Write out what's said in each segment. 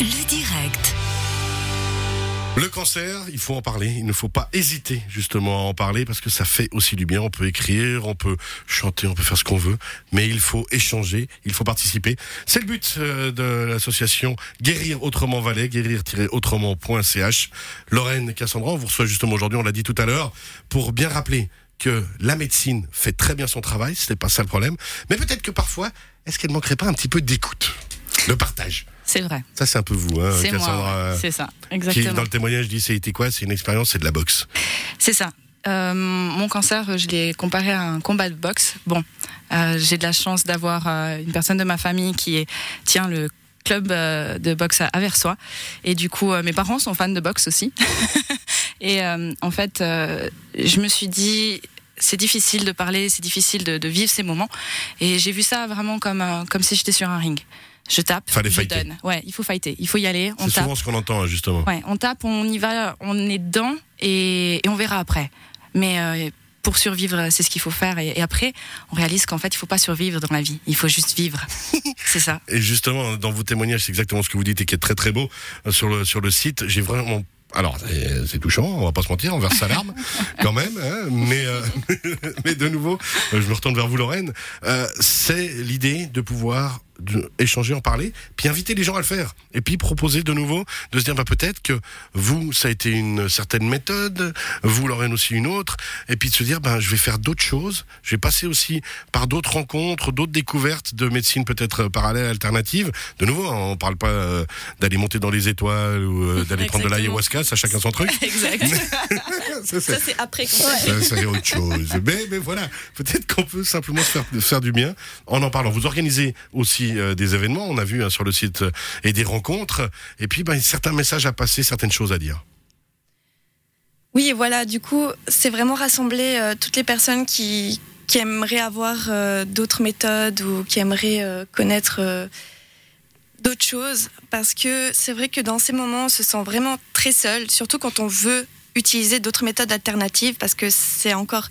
Le direct. Le cancer, il faut en parler. Il ne faut pas hésiter justement à en parler parce que ça fait aussi du bien. On peut écrire, on peut chanter, on peut faire ce qu'on veut, mais il faut échanger, il faut participer. C'est le but euh, de l'association Guérir Autrement Valais, guérir-autrement.ch. Lorraine Cassandra, on vous reçoit justement aujourd'hui, on l'a dit tout à l'heure, pour bien rappeler que la médecine fait très bien son travail, ce n'est pas ça le problème, mais peut-être que parfois, est-ce qu'elle manquerait pas un petit peu d'écoute, de partage? C'est vrai. Ça, c'est un peu vous, hein, C'est moi. C'est ça. qui, Exactement. dans le témoignage, dit c'était quoi? C'est une expérience, c'est de la boxe. C'est ça. Euh, mon cancer, je l'ai comparé à un combat de boxe. Bon, euh, j'ai de la chance d'avoir euh, une personne de ma famille qui est, tient le club euh, de boxe à Aversoix. Et du coup, euh, mes parents sont fans de boxe aussi. et euh, en fait, euh, je me suis dit, c'est difficile de parler, c'est difficile de, de vivre ces moments. Et j'ai vu ça vraiment comme, euh, comme si j'étais sur un ring. Je tape, Fallait je fighter. donne. Ouais, il faut fighter, il faut y aller. C'est souvent ce qu'on entend, hein, justement. Ouais, on tape, on y va, on est dedans et, et on verra après. Mais euh, pour survivre, c'est ce qu'il faut faire. Et, et après, on réalise qu'en fait, il faut pas survivre dans la vie. Il faut juste vivre. c'est ça. Et justement, dans vos témoignages, c'est exactement ce que vous dites et qui est très très beau euh, sur le sur le site. J'ai vraiment alors c'est touchant, on va pas se mentir, on verse sa larme quand même, hein, mais euh, mais de nouveau, je me retourne vers vous Lorraine. Euh, c'est l'idée de pouvoir de échanger, en parler, puis inviter les gens à le faire, et puis proposer de nouveau de se dire bah, peut-être que vous ça a été une certaine méthode, vous Lorraine aussi une autre, et puis de se dire ben je vais faire d'autres choses, je vais passer aussi par d'autres rencontres, d'autres découvertes de médecine peut-être parallèle, alternative. De nouveau, hein, on parle pas euh, d'aller monter dans les étoiles ou euh, d'aller prendre de l'ayahuasca, ça chacun son truc. Exact. Ça, c'est- ça, c'est après qu'on ça, c'est autre chose. Mais, mais voilà, peut-être qu'on peut simplement se faire, faire du bien en en parlant. Vous organisez aussi euh, des événements, on a vu hein, sur le site, euh, et des rencontres, et puis ben, certains messages à passer, certaines choses à dire. Oui, voilà, du coup, c'est vraiment rassembler euh, toutes les personnes qui, qui aimeraient avoir d'autres méthodes ou qui aimeraient connaître d'autres choses. Parce que c'est vrai que dans ces moments, on se sent vraiment très seul, surtout quand on veut utiliser d'autres méthodes alternatives, parce que c'est encore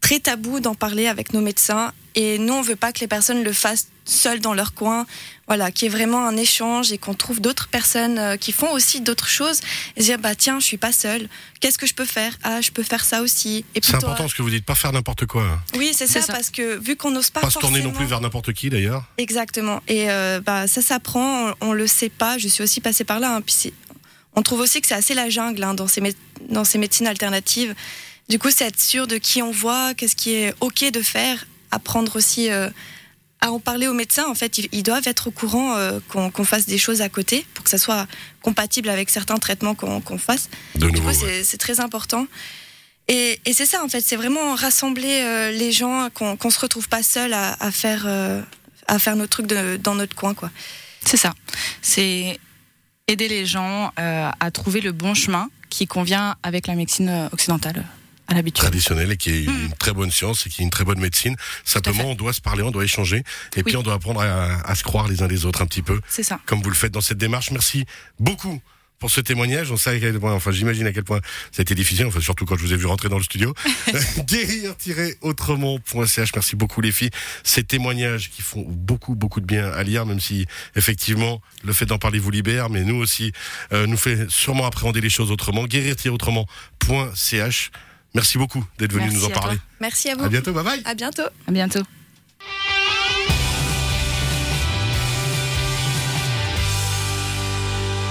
très tabou d'en parler avec nos médecins. Et nous, on veut pas que les personnes le fassent seules dans leur coin. Voilà, qu'il y ait vraiment un échange et qu'on trouve d'autres personnes euh, qui font aussi d'autres choses et se dire bah tiens, je suis pas seule. Qu'est-ce que je peux faire? Ah, je peux faire ça aussi. Et C'est important ce que vous dites, pas faire n'importe quoi. Oui, c'est ça, C'est ça. parce que vu qu'on n'ose pas, Pas se tourner non plus vers n'importe qui d'ailleurs. Exactement. Et euh, bah, ça s'apprend, on, on le sait pas. Je suis aussi passée par là. hein. Puis c'est- on trouve aussi que c'est assez la jungle hein, dans, ces mé- dans ces médecines alternatives. Du coup, c'est être sûr de qui on voit, qu'est-ce qui est OK de faire, apprendre aussi euh, à en parler aux médecins. En fait, ils, ils doivent être au courant euh, qu'on fasse des choses à côté pour que ça soit compatible avec certains traitements qu'on fasse. De Du coup, ouais. c'est très important. Et, et c'est ça, en fait, c'est vraiment rassembler euh, les gens, qu'on qu'on se retrouve pas seul à, à faire, euh, à faire nos trucs de- dans notre coin, quoi. C'est ça. C'est aider les gens euh, à trouver le bon chemin qui convient avec la médecine occidentale à l'habitude. traditionnelle et qui est une très bonne science et qui est une très bonne médecine. Simplement, on doit se parler, on doit échanger et puis on doit apprendre à, à se croire les uns les autres un petit peu, C'est ça. comme vous le faites dans cette démarche. Merci beaucoup pour ce témoignage. On sait à quel point, enfin, j'imagine à quel point ça a été difficile, enfin, surtout quand je vous ai vu rentrer dans le studio. Guérir-autrement.ch. Merci beaucoup, les filles. Ces témoignages qui font beaucoup, beaucoup de bien à lire, même si, effectivement, le fait d'en parler vous libère, mais nous aussi, euh, nous fait sûrement appréhender les choses autrement. Guérir-autrement.ch. Merci beaucoup d'être venu nous en toi. parler. Merci à vous. À bientôt, bye bye. À bientôt. À bientôt.